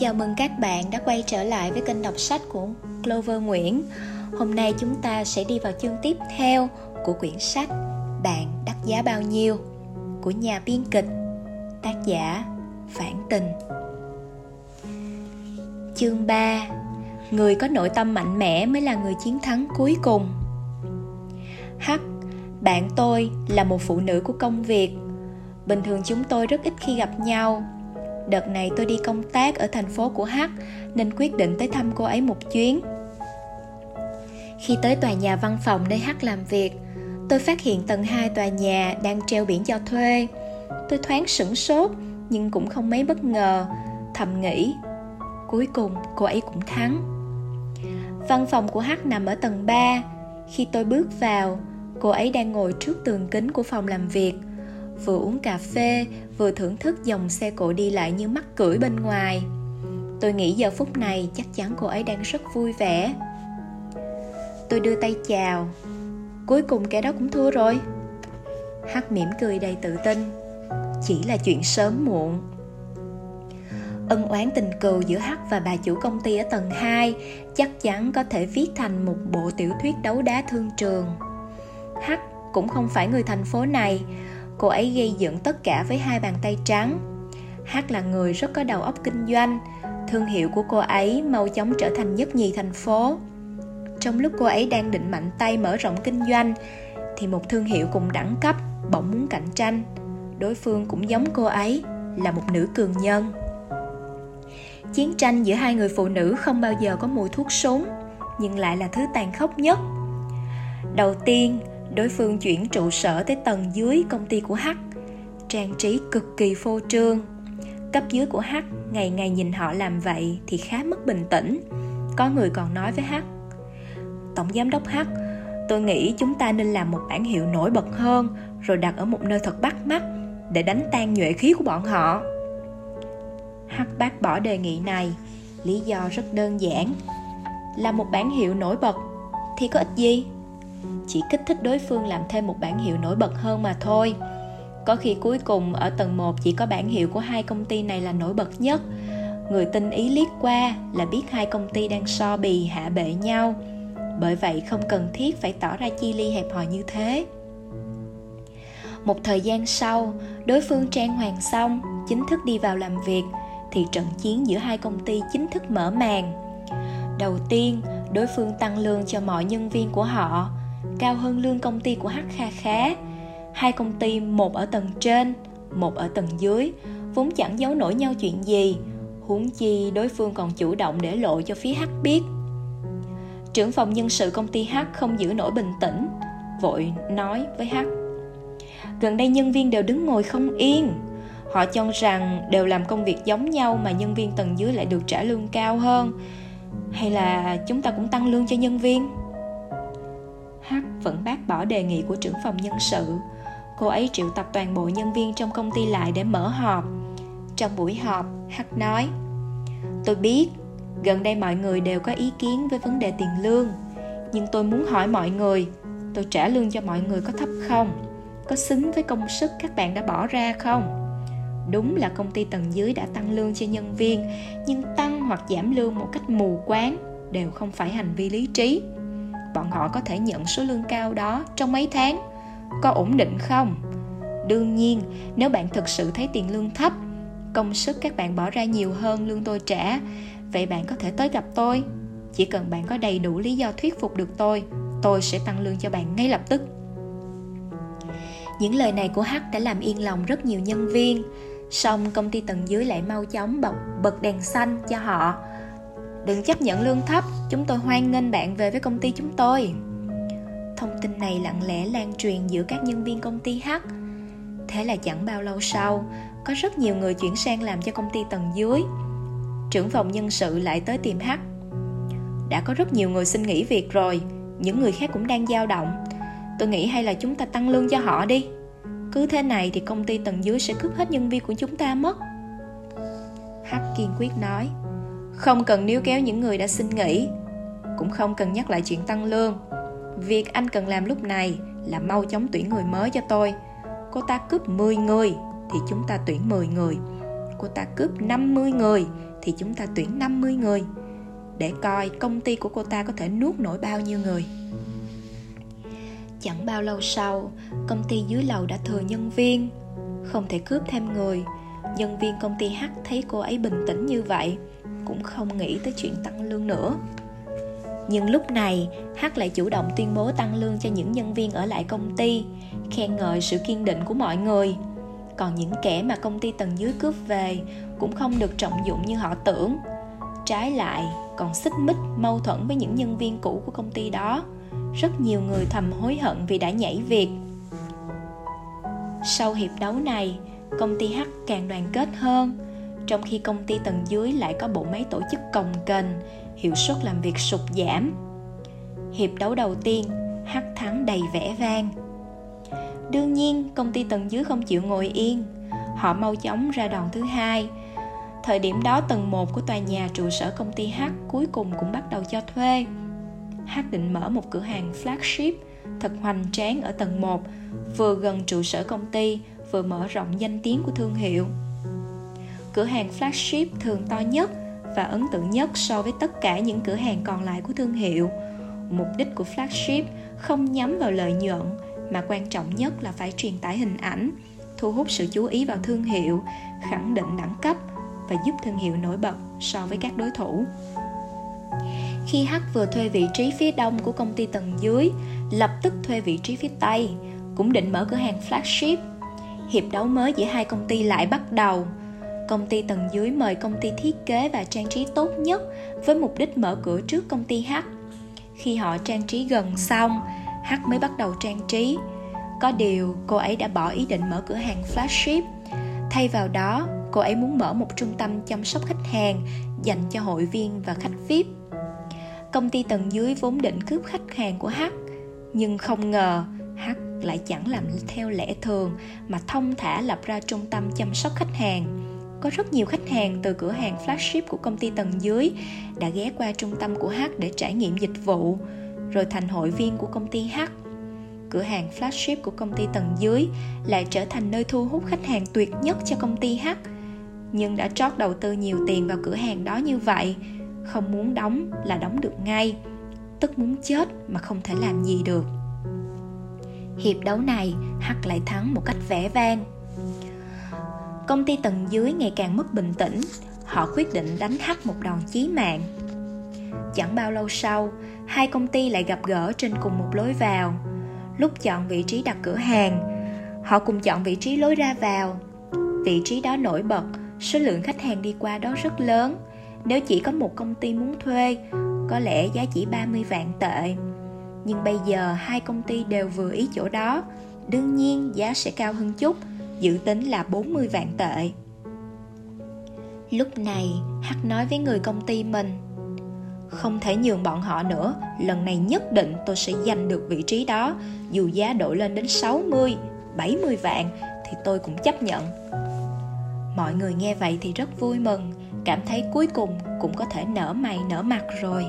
Chào mừng các bạn đã quay trở lại với kênh đọc sách của Clover Nguyễn. Hôm nay chúng ta sẽ đi vào chương tiếp theo của quyển sách Bạn đắt giá bao nhiêu của nhà biên kịch, tác giả Phản Tình. Chương 3 Người có nội tâm mạnh mẽ mới là người chiến thắng cuối cùng. Hắc, bạn tôi là một phụ nữ của công việc. Bình thường chúng tôi rất ít khi gặp nhau Đợt này tôi đi công tác ở thành phố của H nên quyết định tới thăm cô ấy một chuyến. Khi tới tòa nhà văn phòng nơi H làm việc, tôi phát hiện tầng 2 tòa nhà đang treo biển cho thuê. Tôi thoáng sửng sốt nhưng cũng không mấy bất ngờ, thầm nghĩ. Cuối cùng cô ấy cũng thắng. Văn phòng của H nằm ở tầng 3. Khi tôi bước vào, cô ấy đang ngồi trước tường kính của phòng làm việc – vừa uống cà phê vừa thưởng thức dòng xe cộ đi lại như mắt cưỡi bên ngoài. Tôi nghĩ giờ phút này chắc chắn cô ấy đang rất vui vẻ. Tôi đưa tay chào. Cuối cùng kẻ đó cũng thua rồi. Hắc mỉm cười đầy tự tin. Chỉ là chuyện sớm muộn. Ân oán tình cừu giữa Hắc và bà chủ công ty ở tầng 2 chắc chắn có thể viết thành một bộ tiểu thuyết đấu đá thương trường. Hắc cũng không phải người thành phố này, cô ấy gây dựng tất cả với hai bàn tay trắng. Hát là người rất có đầu óc kinh doanh. Thương hiệu của cô ấy mau chóng trở thành nhất nhì thành phố. Trong lúc cô ấy đang định mạnh tay mở rộng kinh doanh, thì một thương hiệu cùng đẳng cấp bỗng muốn cạnh tranh. Đối phương cũng giống cô ấy, là một nữ cường nhân. Chiến tranh giữa hai người phụ nữ không bao giờ có mùi thuốc súng, nhưng lại là thứ tàn khốc nhất. Đầu tiên đối phương chuyển trụ sở tới tầng dưới công ty của H, trang trí cực kỳ phô trương. Cấp dưới của H ngày ngày nhìn họ làm vậy thì khá mất bình tĩnh. Có người còn nói với H, Tổng giám đốc H, tôi nghĩ chúng ta nên làm một bản hiệu nổi bật hơn rồi đặt ở một nơi thật bắt mắt để đánh tan nhuệ khí của bọn họ. H bác bỏ đề nghị này, lý do rất đơn giản. Là một bản hiệu nổi bật thì có ích gì? Chỉ kích thích đối phương làm thêm một bản hiệu nổi bật hơn mà thôi. Có khi cuối cùng ở tầng 1 chỉ có bản hiệu của hai công ty này là nổi bật nhất. Người tinh ý liếc qua là biết hai công ty đang so bì hạ bệ nhau. Bởi vậy không cần thiết phải tỏ ra chi ly hẹp hòi như thế. Một thời gian sau, đối phương trang hoàng xong, chính thức đi vào làm việc, thì trận chiến giữa hai công ty chính thức mở màn. Đầu tiên, đối phương tăng lương cho mọi nhân viên của họ cao hơn lương công ty của H kha khá. Hai công ty một ở tầng trên, một ở tầng dưới, vốn chẳng giấu nổi nhau chuyện gì, huống chi đối phương còn chủ động để lộ cho phía H biết. Trưởng phòng nhân sự công ty H không giữ nổi bình tĩnh, vội nói với H. Gần đây nhân viên đều đứng ngồi không yên. Họ cho rằng đều làm công việc giống nhau mà nhân viên tầng dưới lại được trả lương cao hơn. Hay là chúng ta cũng tăng lương cho nhân viên? H vẫn bác bỏ đề nghị của trưởng phòng nhân sự. Cô ấy triệu tập toàn bộ nhân viên trong công ty lại để mở họp. Trong buổi họp, H nói Tôi biết, gần đây mọi người đều có ý kiến với vấn đề tiền lương. Nhưng tôi muốn hỏi mọi người, tôi trả lương cho mọi người có thấp không? Có xứng với công sức các bạn đã bỏ ra không? Đúng là công ty tầng dưới đã tăng lương cho nhân viên, nhưng tăng hoặc giảm lương một cách mù quáng đều không phải hành vi lý trí bọn họ có thể nhận số lương cao đó trong mấy tháng. Có ổn định không? Đương nhiên nếu bạn thực sự thấy tiền lương thấp công sức các bạn bỏ ra nhiều hơn lương tôi trả vậy bạn có thể tới gặp tôi. Chỉ cần bạn có đầy đủ lý do thuyết phục được tôi tôi sẽ tăng lương cho bạn ngay lập tức. Những lời này của H đã làm yên lòng rất nhiều nhân viên. Xong công ty tầng dưới lại mau chóng bật, bật đèn xanh cho họ. Đừng chấp nhận lương thấp, chúng tôi hoan nghênh bạn về với công ty chúng tôi. Thông tin này lặng lẽ lan truyền giữa các nhân viên công ty H. Thế là chẳng bao lâu sau, có rất nhiều người chuyển sang làm cho công ty tầng dưới. Trưởng phòng nhân sự lại tới tìm H. Đã có rất nhiều người xin nghỉ việc rồi, những người khác cũng đang dao động. Tôi nghĩ hay là chúng ta tăng lương cho họ đi. Cứ thế này thì công ty tầng dưới sẽ cướp hết nhân viên của chúng ta mất. H kiên quyết nói không cần níu kéo những người đã xin nghỉ. Cũng không cần nhắc lại chuyện tăng lương. Việc anh cần làm lúc này là mau chóng tuyển người mới cho tôi. Cô ta cướp 10 người thì chúng ta tuyển 10 người. Cô ta cướp 50 người thì chúng ta tuyển 50 người. Để coi công ty của cô ta có thể nuốt nổi bao nhiêu người. Chẳng bao lâu sau, công ty dưới lầu đã thừa nhân viên, không thể cướp thêm người. Nhân viên công ty H thấy cô ấy bình tĩnh như vậy, cũng không nghĩ tới chuyện tăng lương nữa. Nhưng lúc này, H lại chủ động tuyên bố tăng lương cho những nhân viên ở lại công ty, khen ngợi sự kiên định của mọi người. Còn những kẻ mà công ty tầng dưới cướp về cũng không được trọng dụng như họ tưởng. Trái lại, còn xích mích mâu thuẫn với những nhân viên cũ của công ty đó rất nhiều người thầm hối hận vì đã nhảy việc sau hiệp đấu này công ty H càng đoàn kết hơn trong khi công ty tầng dưới lại có bộ máy tổ chức cồng kềnh hiệu suất làm việc sụt giảm hiệp đấu đầu tiên H thắng đầy vẻ vang đương nhiên công ty tầng dưới không chịu ngồi yên họ mau chóng ra đòn thứ hai Thời điểm đó tầng 1 của tòa nhà trụ sở công ty H cuối cùng cũng bắt đầu cho thuê. H định mở một cửa hàng flagship thật hoành tráng ở tầng 1, vừa gần trụ sở công ty, vừa mở rộng danh tiếng của thương hiệu. Cửa hàng flagship thường to nhất và ấn tượng nhất so với tất cả những cửa hàng còn lại của thương hiệu. Mục đích của flagship không nhắm vào lợi nhuận mà quan trọng nhất là phải truyền tải hình ảnh, thu hút sự chú ý vào thương hiệu, khẳng định đẳng cấp và giúp thương hiệu nổi bật so với các đối thủ. Khi H vừa thuê vị trí phía đông của công ty tầng dưới, lập tức thuê vị trí phía tây, cũng định mở cửa hàng flagship. Hiệp đấu mới giữa hai công ty lại bắt đầu. Công ty tầng dưới mời công ty thiết kế và trang trí tốt nhất với mục đích mở cửa trước công ty H. Khi họ trang trí gần xong, H mới bắt đầu trang trí. Có điều, cô ấy đã bỏ ý định mở cửa hàng flagship. Thay vào đó, cô ấy muốn mở một trung tâm chăm sóc khách hàng dành cho hội viên và khách VIP. Công ty tầng dưới vốn định cướp khách hàng của H, nhưng không ngờ H lại chẳng làm theo lẽ thường mà thông thả lập ra trung tâm chăm sóc khách hàng. Có rất nhiều khách hàng từ cửa hàng flagship của công ty tầng dưới đã ghé qua trung tâm của H để trải nghiệm dịch vụ, rồi thành hội viên của công ty H. Cửa hàng flagship của công ty tầng dưới lại trở thành nơi thu hút khách hàng tuyệt nhất cho công ty H. Nhưng đã trót đầu tư nhiều tiền vào cửa hàng đó như vậy không muốn đóng là đóng được ngay tức muốn chết mà không thể làm gì được. Hiệp đấu này H lại thắng một cách vẻ vang công ty tầng dưới ngày càng mất bình tĩnh. Họ quyết định đánh hắc một đòn chí mạng. Chẳng bao lâu sau, hai công ty lại gặp gỡ trên cùng một lối vào. Lúc chọn vị trí đặt cửa hàng, họ cùng chọn vị trí lối ra vào. Vị trí đó nổi bật, số lượng khách hàng đi qua đó rất lớn. Nếu chỉ có một công ty muốn thuê, có lẽ giá chỉ 30 vạn tệ. Nhưng bây giờ hai công ty đều vừa ý chỗ đó. Đương nhiên, giá sẽ cao hơn chút dự tính là 40 vạn tệ. Lúc này hắc nói với người công ty mình không thể nhường bọn họ nữa lần này nhất định tôi sẽ giành được vị trí đó. Dù giá đổi lên đến 60, 70 vạn thì tôi cũng chấp nhận. Mọi người nghe vậy thì rất vui mừng cảm thấy cuối cùng cũng có thể nở mày nở mặt rồi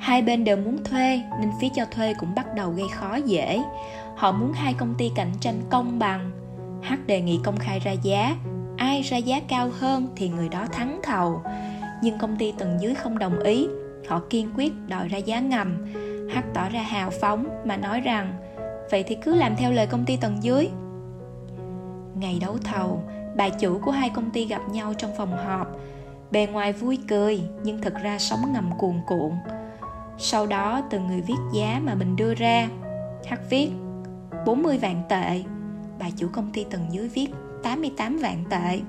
hai bên đều muốn thuê, nên phía cho thuê cũng bắt đầu gây khó dễ. Họ muốn hai công ty cạnh tranh công bằng. H đề nghị công khai ra giá. Ai ra giá cao hơn thì người đó thắng thầu. Nhưng công ty tầng dưới không đồng ý. Họ kiên quyết đòi ra giá ngầm. H tỏ ra hào phóng mà nói rằng, vậy thì cứ làm theo lời công ty tầng dưới. Ngày đấu thầu, bà chủ của hai công ty gặp nhau trong phòng họp. Bề ngoài vui cười, nhưng thực ra sống ngầm cuồn cuộn sau đó từ người viết giá mà mình đưa ra. Hắc viết 40 vạn tệ. Bà chủ công ty tầng dưới viết 88 vạn tệ.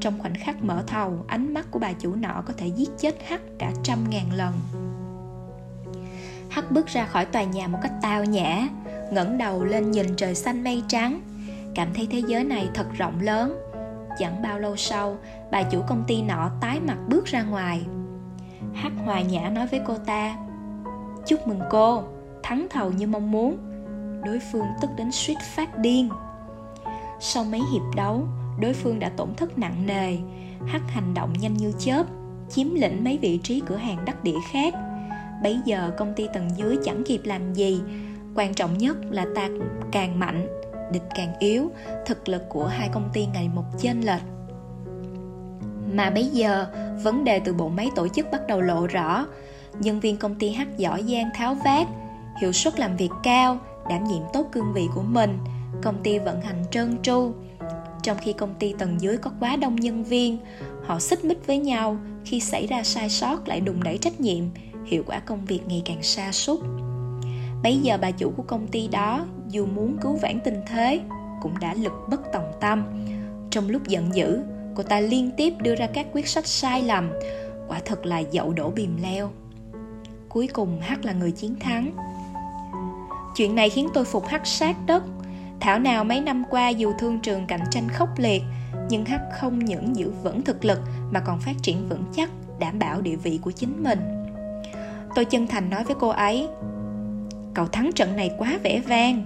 Trong khoảnh khắc mở thầu, Ánh mắt của bà chủ nọ có thể giết chết Hắc cả trăm ngàn lần. Hắc bước ra khỏi tòa nhà một cách tao nhã, ngẩng đầu lên nhìn trời xanh mây trắng. Cảm thấy thế giới này thật rộng lớn. Chẳng bao lâu sau, bà chủ công ty nọ tái mặt bước ra ngoài hắc hòa nhã nói với cô ta. Chúc mừng cô, thắng thầu như mong muốn. Đối phương tức đến suýt phát điên. Sau mấy hiệp đấu, đối phương đã tổn thất nặng nề. Hắc hành động nhanh như chớp, chiếm lĩnh mấy vị trí cửa hàng đắc địa khác. Bây giờ công ty tầng dưới chẳng kịp làm gì. Quan trọng nhất là ta càng mạnh, địch càng yếu, thực lực của hai công ty ngày một chênh lệch mà bây giờ, vấn đề từ bộ máy tổ chức bắt đầu lộ rõ. Nhân viên công ty H giỏi giang tháo vát, hiệu suất làm việc cao, đảm nhiệm tốt cương vị của mình. Công ty vận hành trơn tru. Trong khi công ty tầng dưới có quá đông nhân viên, họ xích mích với nhau, khi xảy ra sai sót lại đùng đẩy trách nhiệm, hiệu quả công việc ngày càng sa sút. Bấy giờ bà chủ của công ty đó, dù muốn cứu vãn tình thế, cũng đã lực bất tòng tâm. Trong lúc giận dữ cô ta liên tiếp đưa ra các quyết sách sai lầm. Quả thật là dậu đổ bìm leo. Cuối cùng hắc là người chiến thắng. Chuyện này khiến tôi phục hắc sát đất. Thảo nào mấy năm qua dù thương trường cạnh tranh khốc liệt, nhưng hắc không những giữ vững thực lực mà còn phát triển vững chắc, đảm bảo địa vị của chính mình. Tôi chân thành nói với cô ấy, cậu thắng trận này quá vẻ vang.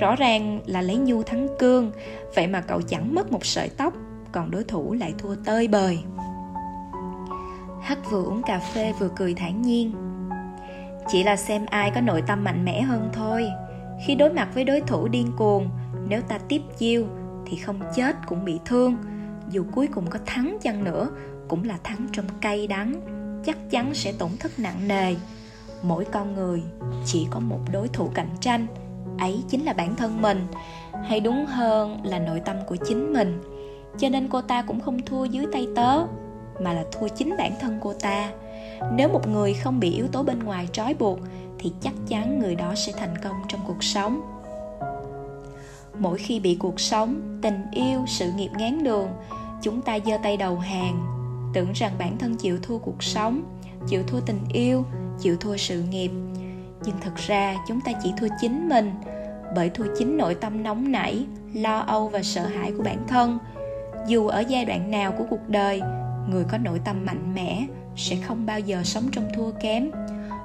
Rõ ràng là lấy nhu thắng cương, vậy mà cậu chẳng mất một sợi tóc còn đối thủ lại thua tơi bời. Hắc vừa uống cà phê vừa cười thản nhiên. Chỉ là xem ai có nội tâm mạnh mẽ hơn thôi. Khi đối mặt với đối thủ điên cuồng, nếu ta tiếp chiêu thì không chết cũng bị thương. Dù cuối cùng có thắng chăng nữa, cũng là thắng trong cay đắng, chắc chắn sẽ tổn thất nặng nề. Mỗi con người chỉ có một đối thủ cạnh tranh, ấy chính là bản thân mình. Hay đúng hơn là nội tâm của chính mình cho nên cô ta cũng không thua dưới tay tớ, mà là thua chính bản thân cô ta. Nếu một người không bị yếu tố bên ngoài trói buộc, thì chắc chắn người đó sẽ thành công trong cuộc sống. Mỗi khi bị cuộc sống, tình yêu, sự nghiệp ngán đường, chúng ta giơ tay đầu hàng, tưởng rằng bản thân chịu thua cuộc sống, chịu thua tình yêu, chịu thua sự nghiệp. Nhưng thực ra, chúng ta chỉ thua chính mình, bởi thua chính nội tâm nóng nảy, lo âu và sợ hãi của bản thân dù ở giai đoạn nào của cuộc đời, người có nội tâm mạnh mẽ sẽ không bao giờ sống trong thua kém.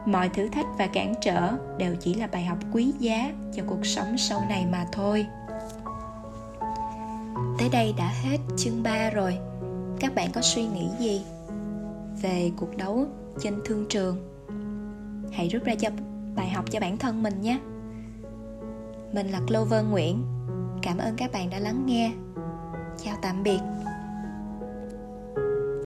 Mọi thử thách và cản trở đều chỉ là bài học quý giá cho cuộc sống sau này mà thôi. Tới đây đã hết chương 3 rồi. Các bạn có suy nghĩ gì về cuộc đấu trên thương trường? Hãy rút ra cho bài học cho bản thân mình nhé. Mình là clover nguyễn. Cảm ơn các bạn đã lắng nghe chào tạm biệt.